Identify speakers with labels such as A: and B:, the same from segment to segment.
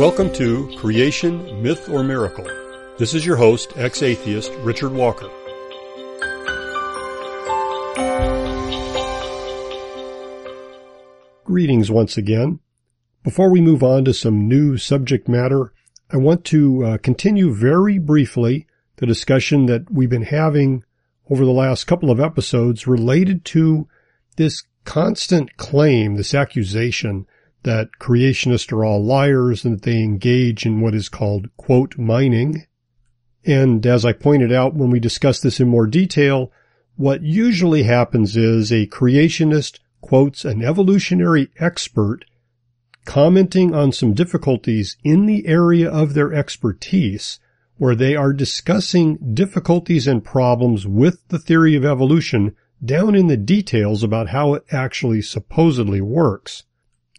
A: Welcome to Creation, Myth or Miracle. This is your host, ex-atheist Richard Walker. Greetings once again. Before we move on to some new subject matter, I want to uh, continue very briefly the discussion that we've been having over the last couple of episodes related to this constant claim, this accusation that creationists are all liars and that they engage in what is called quote mining. And as I pointed out when we discussed this in more detail, what usually happens is a creationist quotes an evolutionary expert commenting on some difficulties in the area of their expertise where they are discussing difficulties and problems with the theory of evolution down in the details about how it actually supposedly works.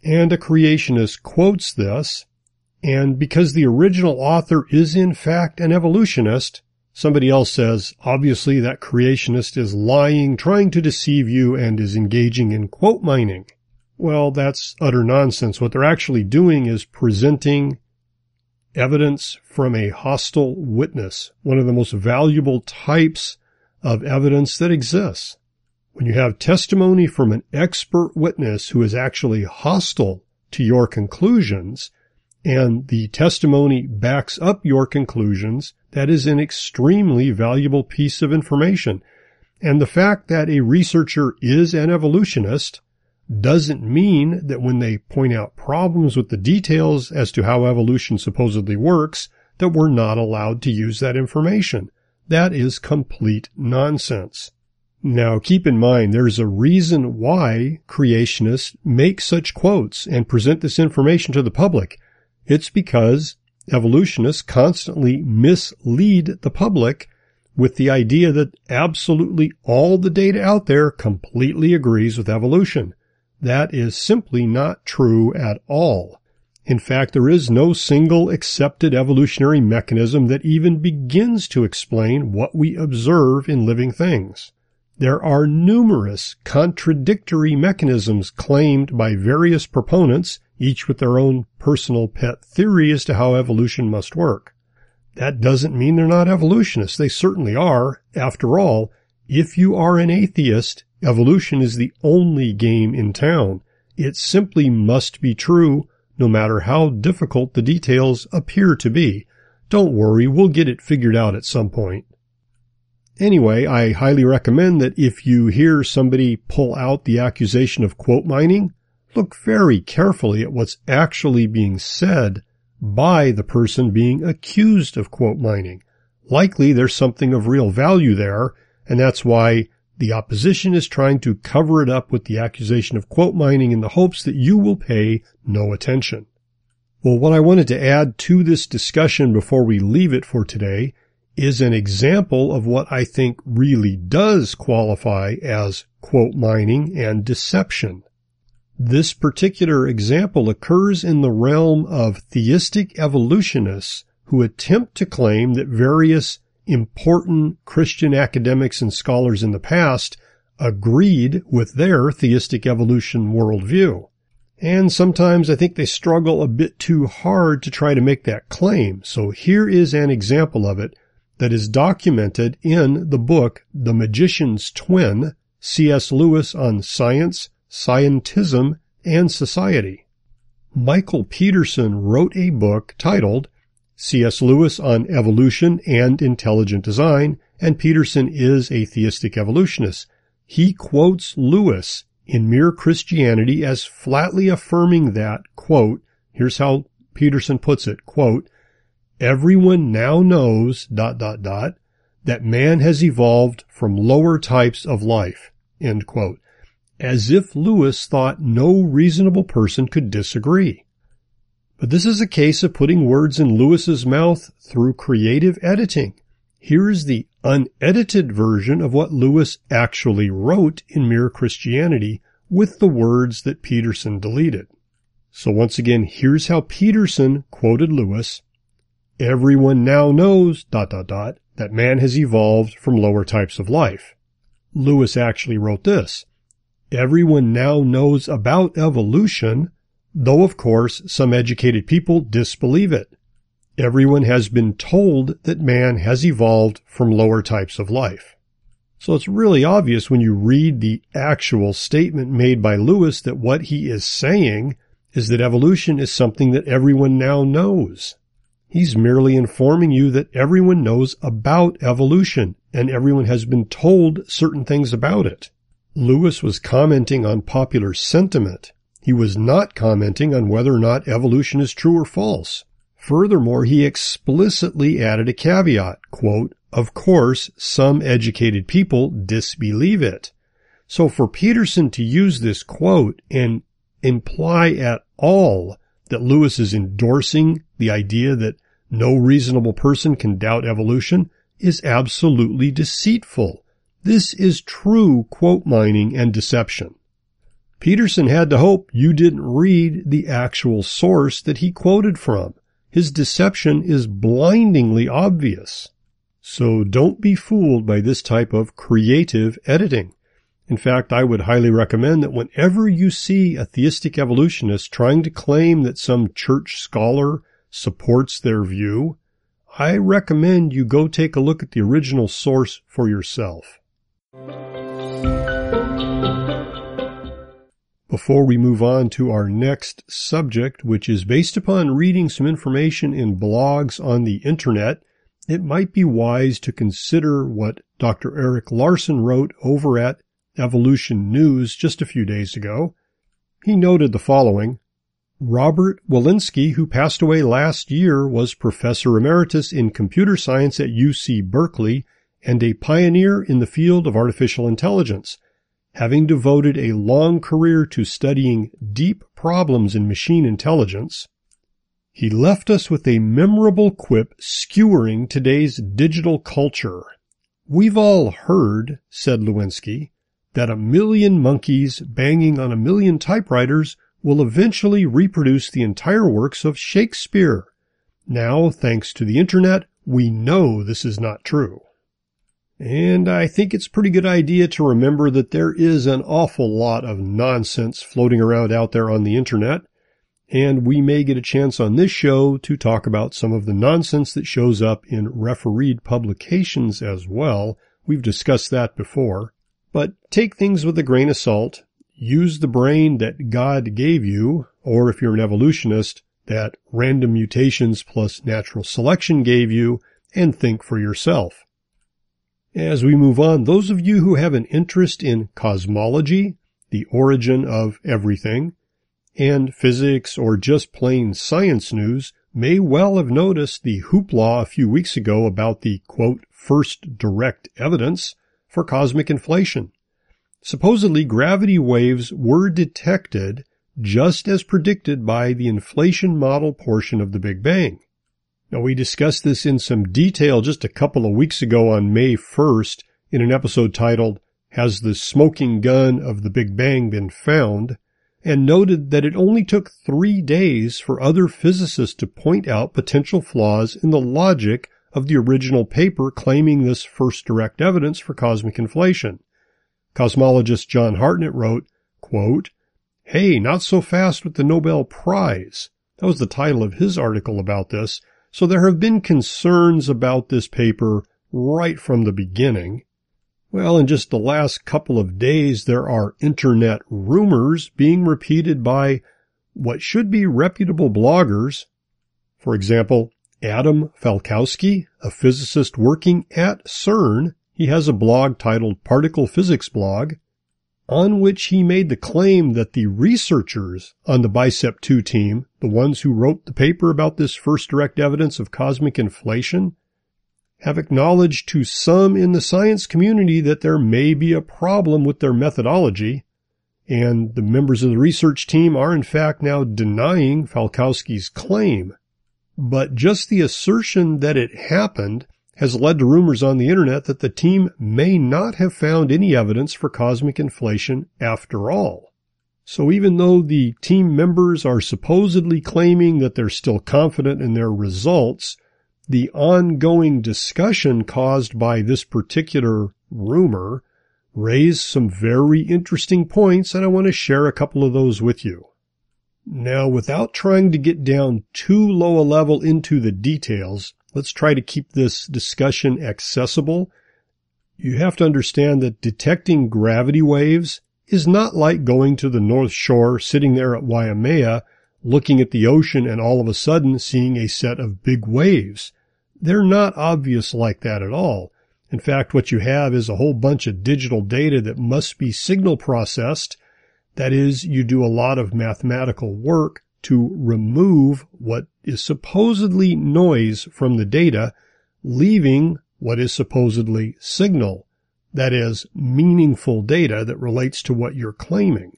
A: And a creationist quotes this, and because the original author is in fact an evolutionist, somebody else says, obviously that creationist is lying, trying to deceive you, and is engaging in quote mining. Well, that's utter nonsense. What they're actually doing is presenting evidence from a hostile witness, one of the most valuable types of evidence that exists. When you have testimony from an expert witness who is actually hostile to your conclusions, and the testimony backs up your conclusions, that is an extremely valuable piece of information. And the fact that a researcher is an evolutionist doesn't mean that when they point out problems with the details as to how evolution supposedly works, that we're not allowed to use that information. That is complete nonsense. Now keep in mind there's a reason why creationists make such quotes and present this information to the public. It's because evolutionists constantly mislead the public with the idea that absolutely all the data out there completely agrees with evolution. That is simply not true at all. In fact, there is no single accepted evolutionary mechanism that even begins to explain what we observe in living things. There are numerous contradictory mechanisms claimed by various proponents, each with their own personal pet theory as to how evolution must work. That doesn't mean they're not evolutionists. They certainly are. After all, if you are an atheist, evolution is the only game in town. It simply must be true, no matter how difficult the details appear to be. Don't worry, we'll get it figured out at some point. Anyway, I highly recommend that if you hear somebody pull out the accusation of quote mining, look very carefully at what's actually being said by the person being accused of quote mining. Likely there's something of real value there, and that's why the opposition is trying to cover it up with the accusation of quote mining in the hopes that you will pay no attention. Well, what I wanted to add to this discussion before we leave it for today is an example of what I think really does qualify as quote mining and deception. This particular example occurs in the realm of theistic evolutionists who attempt to claim that various important Christian academics and scholars in the past agreed with their theistic evolution worldview. And sometimes I think they struggle a bit too hard to try to make that claim. So here is an example of it that is documented in the book The Magician's Twin, C.S. Lewis on Science, Scientism, and Society. Michael Peterson wrote a book titled C.S. Lewis on Evolution and Intelligent Design, and Peterson is a theistic evolutionist. He quotes Lewis in Mere Christianity as flatly affirming that, quote, here's how Peterson puts it, quote, Everyone now knows dot dot dot that man has evolved from lower types of life. End quote. As if Lewis thought no reasonable person could disagree. But this is a case of putting words in Lewis's mouth through creative editing. Here is the unedited version of what Lewis actually wrote in Mere Christianity with the words that Peterson deleted. So once again, here's how Peterson quoted Lewis Everyone now knows, dot, dot, dot, that man has evolved from lower types of life. Lewis actually wrote this. Everyone now knows about evolution, though of course some educated people disbelieve it. Everyone has been told that man has evolved from lower types of life. So it's really obvious when you read the actual statement made by Lewis that what he is saying is that evolution is something that everyone now knows. He's merely informing you that everyone knows about evolution and everyone has been told certain things about it. Lewis was commenting on popular sentiment. He was not commenting on whether or not evolution is true or false. Furthermore, he explicitly added a caveat, quote, of course, some educated people disbelieve it. So for Peterson to use this quote and imply at all that Lewis is endorsing the idea that no reasonable person can doubt evolution is absolutely deceitful. This is true quote mining and deception. Peterson had to hope you didn't read the actual source that he quoted from. His deception is blindingly obvious. So don't be fooled by this type of creative editing. In fact, I would highly recommend that whenever you see a theistic evolutionist trying to claim that some church scholar supports their view, I recommend you go take a look at the original source for yourself. Before we move on to our next subject, which is based upon reading some information in blogs on the internet, it might be wise to consider what Dr. Erik Larson wrote over at Evolution News just a few days ago. He noted the following. Robert Wilensky, who passed away last year, was professor emeritus in computer science at UC Berkeley and a pioneer in the field of artificial intelligence, having devoted a long career to studying deep problems in machine intelligence. He left us with a memorable quip skewering today's digital culture. We've all heard, said Wilensky, that a million monkeys banging on a million typewriters will eventually reproduce the entire works of Shakespeare. Now, thanks to the internet, we know this is not true. And I think it's a pretty good idea to remember that there is an awful lot of nonsense floating around out there on the internet, and we may get a chance on this show to talk about some of the nonsense that shows up in refereed publications as well. We've discussed that before. But take things with a grain of salt use the brain that God gave you, or if you're an evolutionist, that random mutations plus natural selection gave you, and think for yourself. As we move on, those of you who have an interest in cosmology, the origin of everything, and physics or just plain science news may well have noticed the hoopla a few weeks ago about the quote, first direct evidence for cosmic inflation. Supposedly gravity waves were detected just as predicted by the inflation model portion of the Big Bang. Now we discussed this in some detail just a couple of weeks ago on May 1st in an episode titled Has the Smoking Gun of the Big Bang Been Found? and noted that it only took three days for other physicists to point out potential flaws in the logic of the original paper claiming this first direct evidence for cosmic inflation. Cosmologist John Hartnett wrote, quote, Hey, not so fast with the Nobel Prize. That was the title of his article about this. So there have been concerns about this paper right from the beginning. Well, in just the last couple of days, there are internet rumors being repeated by what should be reputable bloggers. For example, Adam Falkowski, a physicist working at CERN, he has a blog titled Particle Physics Blog, on which he made the claim that the researchers on the Bicep 2 team, the ones who wrote the paper about this first direct evidence of cosmic inflation, have acknowledged to some in the science community that there may be a problem with their methodology, and the members of the research team are in fact now denying Falkowski's claim. But just the assertion that it happened has led to rumors on the internet that the team may not have found any evidence for cosmic inflation after all. So even though the team members are supposedly claiming that they're still confident in their results, the ongoing discussion caused by this particular rumor raised some very interesting points and I want to share a couple of those with you. Now, without trying to get down too low a level into the details, let's try to keep this discussion accessible. You have to understand that detecting gravity waves is not like going to the North Shore, sitting there at Waimea, looking at the ocean and all of a sudden seeing a set of big waves. They're not obvious like that at all. In fact, what you have is a whole bunch of digital data that must be signal processed. That is, you do a lot of mathematical work to remove what is supposedly noise from the data, leaving what is supposedly signal. That is, meaningful data that relates to what you're claiming.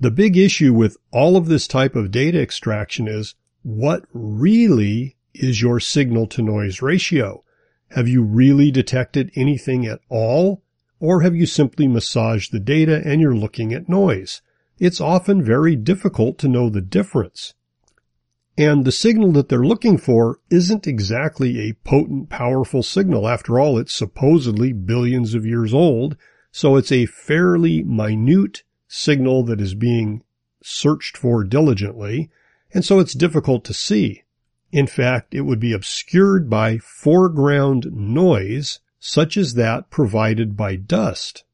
A: The big issue with all of this type of data extraction is what really is your signal to noise ratio? Have you really detected anything at all? Or have you simply massaged the data and you're looking at noise? It's often very difficult to know the difference. And the signal that they're looking for isn't exactly a potent, powerful signal. After all, it's supposedly billions of years old. So it's a fairly minute signal that is being searched for diligently. And so it's difficult to see. In fact, it would be obscured by foreground noise, such as that provided by dust.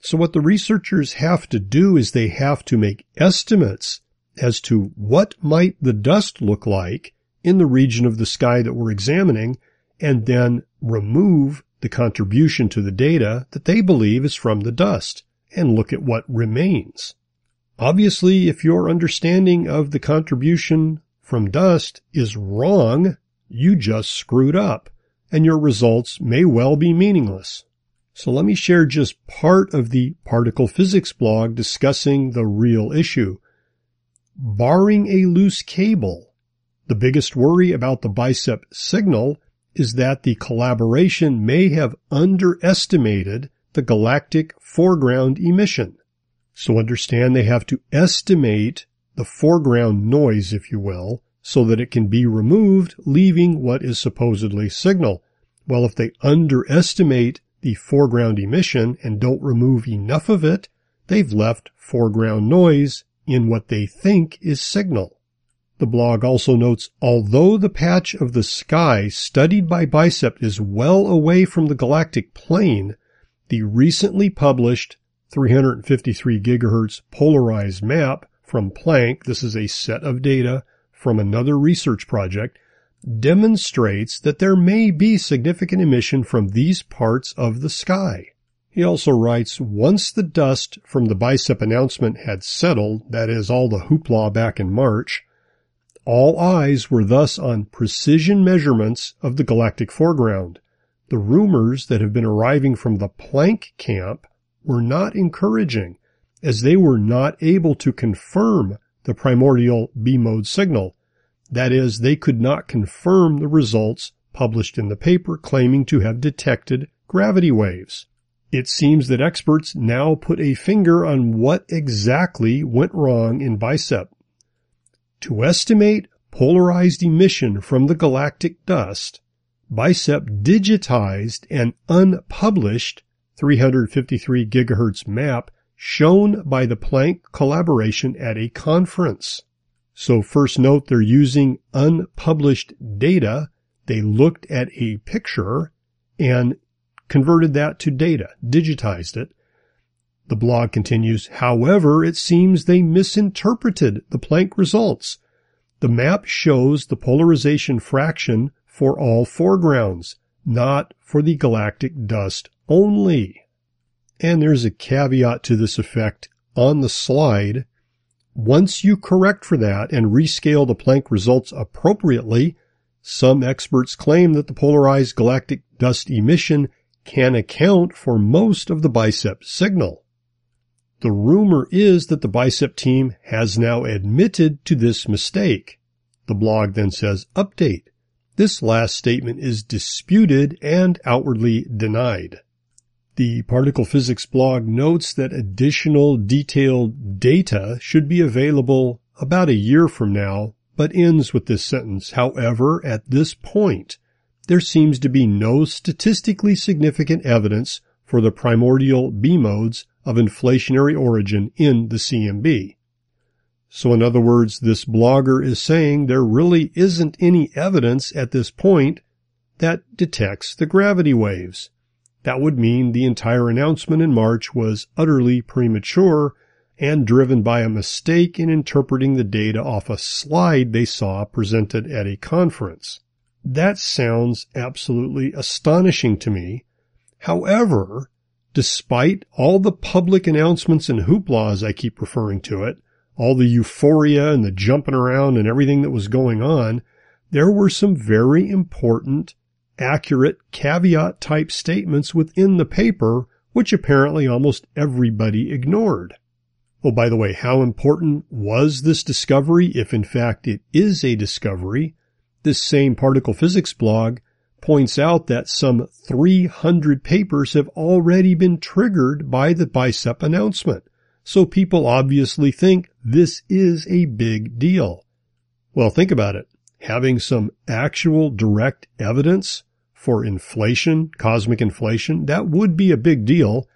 A: So what the researchers have to do is they have to make estimates as to what might the dust look like in the region of the sky that we're examining and then remove the contribution to the data that they believe is from the dust and look at what remains. Obviously, if your understanding of the contribution from dust is wrong, you just screwed up, and your results may well be meaningless. So let me share just part of the particle physics blog discussing the real issue. Barring a loose cable, the biggest worry about the bicep signal is that the collaboration may have underestimated the galactic foreground emission. So understand they have to estimate the foreground noise, if you will, so that it can be removed, leaving what is supposedly signal. Well, if they underestimate the foreground emission and don't remove enough of it, they've left foreground noise in what they think is signal. The blog also notes, although the patch of the sky studied by BICEP is well away from the galactic plane, the recently published 353 gigahertz polarized map from Planck, this is a set of data from another research project, demonstrates that there may be significant emission from these parts of the sky. He also writes, once the dust from the bicep announcement had settled, that is all the hoopla back in March, all eyes were thus on precision measurements of the galactic foreground. The rumors that have been arriving from the Planck camp were not encouraging, as they were not able to confirm the primordial B-mode signal. That is, they could not confirm the results published in the paper claiming to have detected gravity waves. It seems that experts now put a finger on what exactly went wrong in BICEP. To estimate polarized emission from the galactic dust, BICEP digitized an unpublished 353 gigahertz map shown by the Planck collaboration at a conference. So first note they're using unpublished data. They looked at a picture and converted that to data, digitized it. The blog continues, however, it seems they misinterpreted the Planck results. The map shows the polarization fraction for all foregrounds, not for the galactic dust only. And there's a caveat to this effect on the slide. Once you correct for that and rescale the Planck results appropriately, some experts claim that the polarized galactic dust emission can account for most of the bicep signal. The rumor is that the bicep team has now admitted to this mistake. The blog then says update. This last statement is disputed and outwardly denied. The particle physics blog notes that additional detailed data should be available about a year from now, but ends with this sentence. However, at this point, there seems to be no statistically significant evidence for the primordial B modes of inflationary origin in the CMB. So in other words, this blogger is saying there really isn't any evidence at this point that detects the gravity waves. That would mean the entire announcement in March was utterly premature and driven by a mistake in interpreting the data off a slide they saw presented at a conference. That sounds absolutely astonishing to me. However, despite all the public announcements and hoopla as I keep referring to it, all the euphoria and the jumping around and everything that was going on, there were some very important, accurate caveat type statements within the paper, which apparently almost everybody ignored. Oh, by the way, how important was this discovery if in fact it is a discovery? This same particle physics blog points out that some 300 papers have already been triggered by the bicep announcement. So people obviously think this is a big deal. Well, think about it. Having some actual direct evidence for inflation, cosmic inflation, that would be a big deal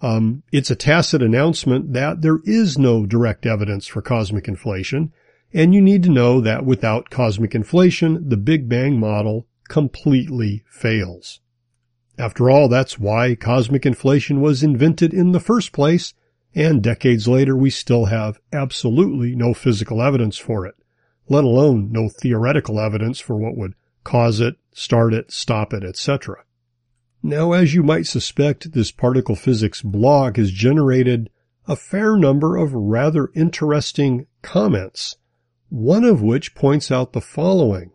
A: um, it's a tacit announcement that there is no direct evidence for cosmic inflation, and you need to know that without cosmic inflation, the Big Bang model completely fails. After all, that's why cosmic inflation was invented in the first place, and decades later we still have absolutely no physical evidence for it, let alone no theoretical evidence for what would cause it, start it, stop it, etc. Now, as you might suspect, this particle physics blog has generated a fair number of rather interesting comments, one of which points out the following.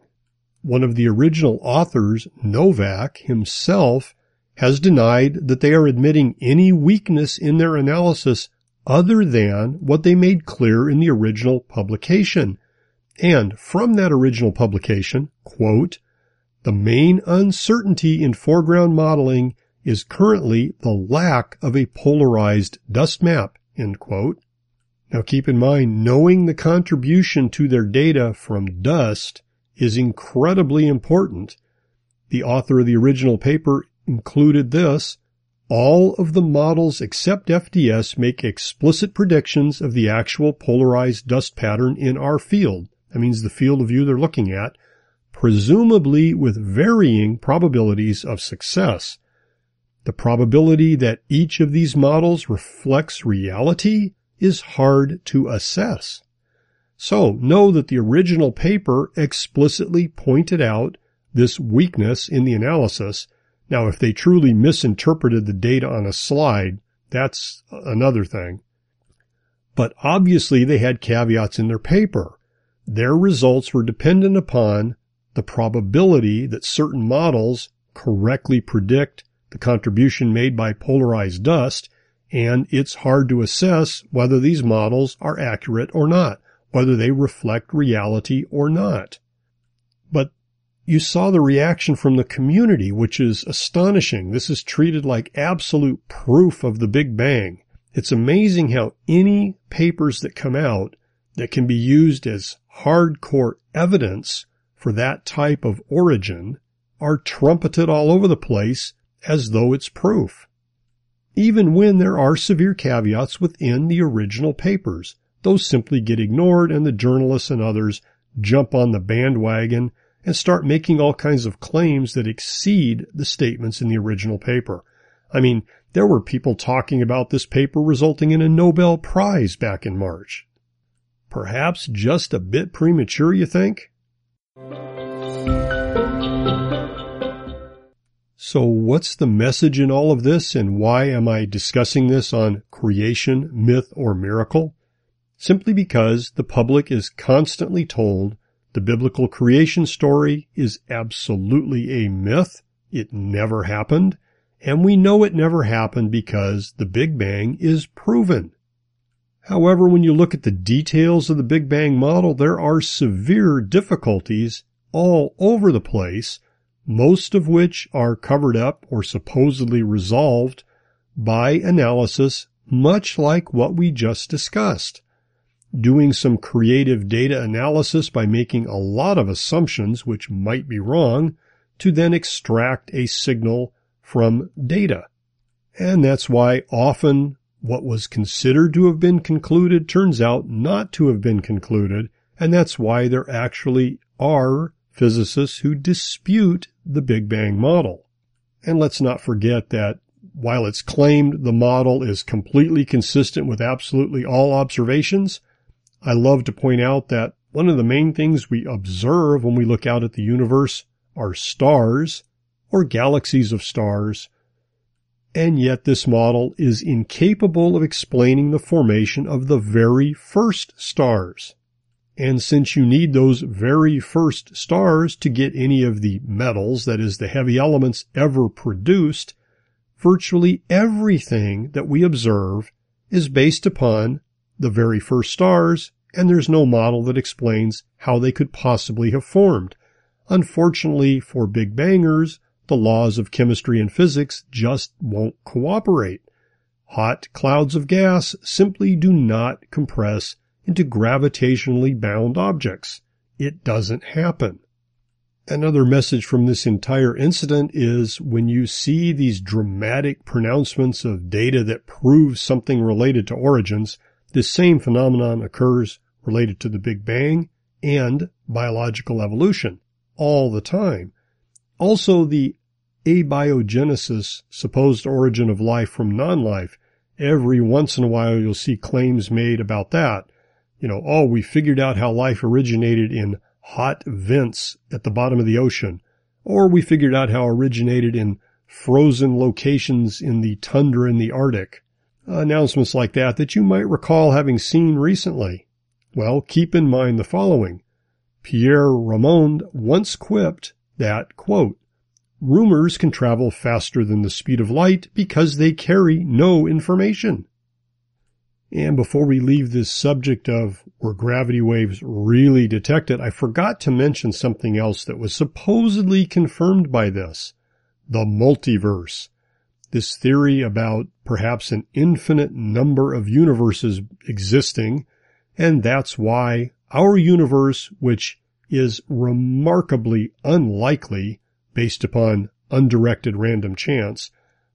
A: One of the original authors, Kovac himself, has denied that they are admitting any weakness in their analysis other than what they made clear in the original publication. And from that original publication, quote, the main uncertainty in foreground modeling is currently the lack of a polarized dust map, Now keep in mind, knowing the contribution to their data from dust is incredibly important. The author of the original paper included this. All of the models except FDS make explicit predictions of the actual polarized dust pattern in our field. That means the field of view they're looking at presumably with varying probabilities of success. The probability that each of these models reflects reality is hard to assess. So know that the original paper explicitly pointed out this weakness in the analysis. Now, if they truly misinterpreted the data on a slide, that's another thing. But obviously they had caveats in their paper. Their results were dependent upon the probability that certain models correctly predict the contribution made by polarized dust, and it's hard to assess whether these models are accurate or not, whether they reflect reality or not. But you saw the reaction from the community, which is astonishing. This is treated like absolute proof of the Big Bang. It's amazing how any papers that come out that can be used as hardcore evidence for that type of origin are trumpeted all over the place as though it's proof. Even when there are severe caveats within the original papers, those simply get ignored and the journalists and others jump on the bandwagon and start making all kinds of claims that exceed the statements in the original paper. I mean, there were people talking about this paper resulting in a Nobel Prize back in March. Perhaps just a bit premature, you think? So what's the message in all of this and why am I discussing this on creation, myth, or miracle? Simply because the public is constantly told the biblical creation story is absolutely a myth. It never happened. And we know it never happened because the Big Bang is proven. However, when you look at the details of the Big Bang model, there are severe difficulties all over the place, most of which are covered up or supposedly resolved by analysis, much like what we just discussed. Doing some creative data analysis by making a lot of assumptions, which might be wrong, to then extract a signal from data. And that's why often what was considered to have been concluded turns out not to have been concluded, and that's why there actually are physicists who dispute the Big Bang model. And let's not forget that while it's claimed the model is completely consistent with absolutely all observations, I love to point out that one of the main things we observe when we look out at the universe are stars or galaxies of stars. And yet this model is incapable of explaining the formation of the very first stars. And since you need those very first stars to get any of the metals, that is the heavy elements ever produced, virtually everything that we observe is based upon the very first stars, and there's no model that explains how they could possibly have formed. Unfortunately for Big Bangers, the laws of chemistry and physics just won't cooperate. Hot clouds of gas simply do not compress into gravitationally bound objects. It doesn't happen. Another message from this entire incident is when you see these dramatic pronouncements of data that prove something related to origins, this same phenomenon occurs related to the Big Bang and biological evolution all the time. Also the abiogenesis, supposed origin of life from non-life. Every once in a while you'll see claims made about that you know, oh, we figured out how life originated in hot vents at the bottom of the ocean, or we figured out how originated in frozen locations in the tundra in the Arctic. Announcements like that that you might recall having seen recently. Well, keep in mind the following. Pierre Ramond once quipped that, quote, rumors can travel faster than the speed of light because they carry no information. And before we leave this subject of were gravity waves really detected, I forgot to mention something else that was supposedly confirmed by this. The multiverse. This theory about perhaps an infinite number of universes existing, and that's why our universe, which is remarkably unlikely based upon undirected random chance,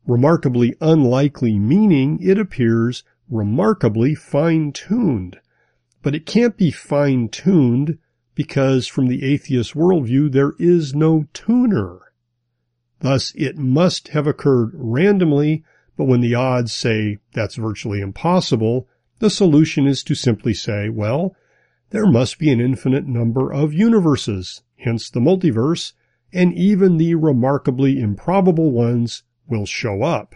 A: remarkably unlikely meaning it appears remarkably fine-tuned. But it can't be fine-tuned because from the atheist worldview there is no tuner. Thus it must have occurred randomly, but when the odds say that's virtually impossible, the solution is to simply say, well, there must be an infinite number of universes, hence the multiverse, and even the remarkably improbable ones will show up.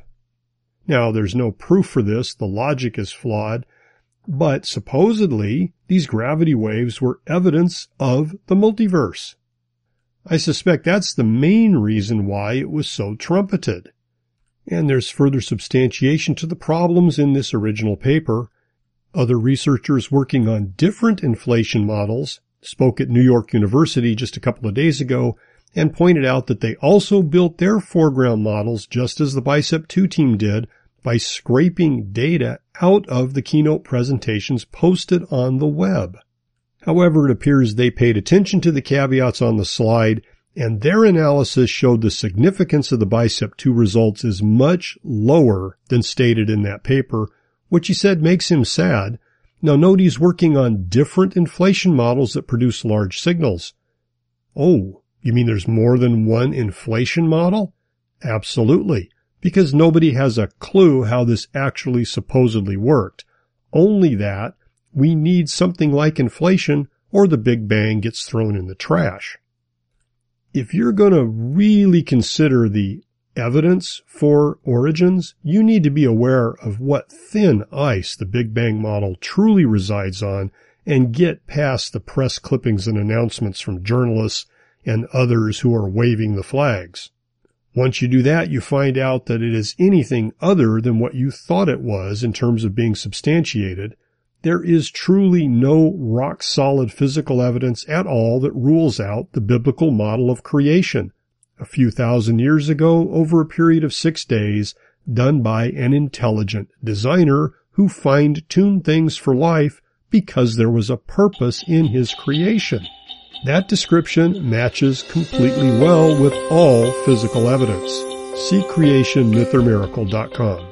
A: Now, there's no proof for this. The logic is flawed. But supposedly, these gravity waves were evidence of the multiverse. I suspect that's the main reason why it was so trumpeted. And there's further substantiation to the problems in this original paper. Other researchers working on different inflation models spoke at New York University just a couple of days ago and pointed out that they also built their foreground models just as the Bicep 2 team did by scraping data out of the keynote presentations posted on the web. However, it appears they paid attention to the caveats on the slide and their analysis showed the significance of the Bicep 2 results is much lower than stated in that paper, which he said makes him sad. Now note he's working on different inflation models that produce large signals. Oh, you mean there's more than one inflation model? Absolutely, because nobody has a clue how this actually supposedly worked. Only that we need something like inflation or the Big Bang gets thrown in the trash. If you're going to really consider the evidence for origins, you need to be aware of what thin ice the Big Bang model truly resides on and get past the press clippings and announcements from journalists and others who are waving the flags. Once you do that, you find out that it is anything other than what you thought it was in terms of being substantiated. There is truly no rock solid physical evidence at all that rules out the biblical model of creation. A few thousand years ago, over a period of six days, done by an intelligent designer who fine-tuned things for life because there was a purpose in his creation. That description matches completely well with all physical evidence. See creationmythormiracle.com.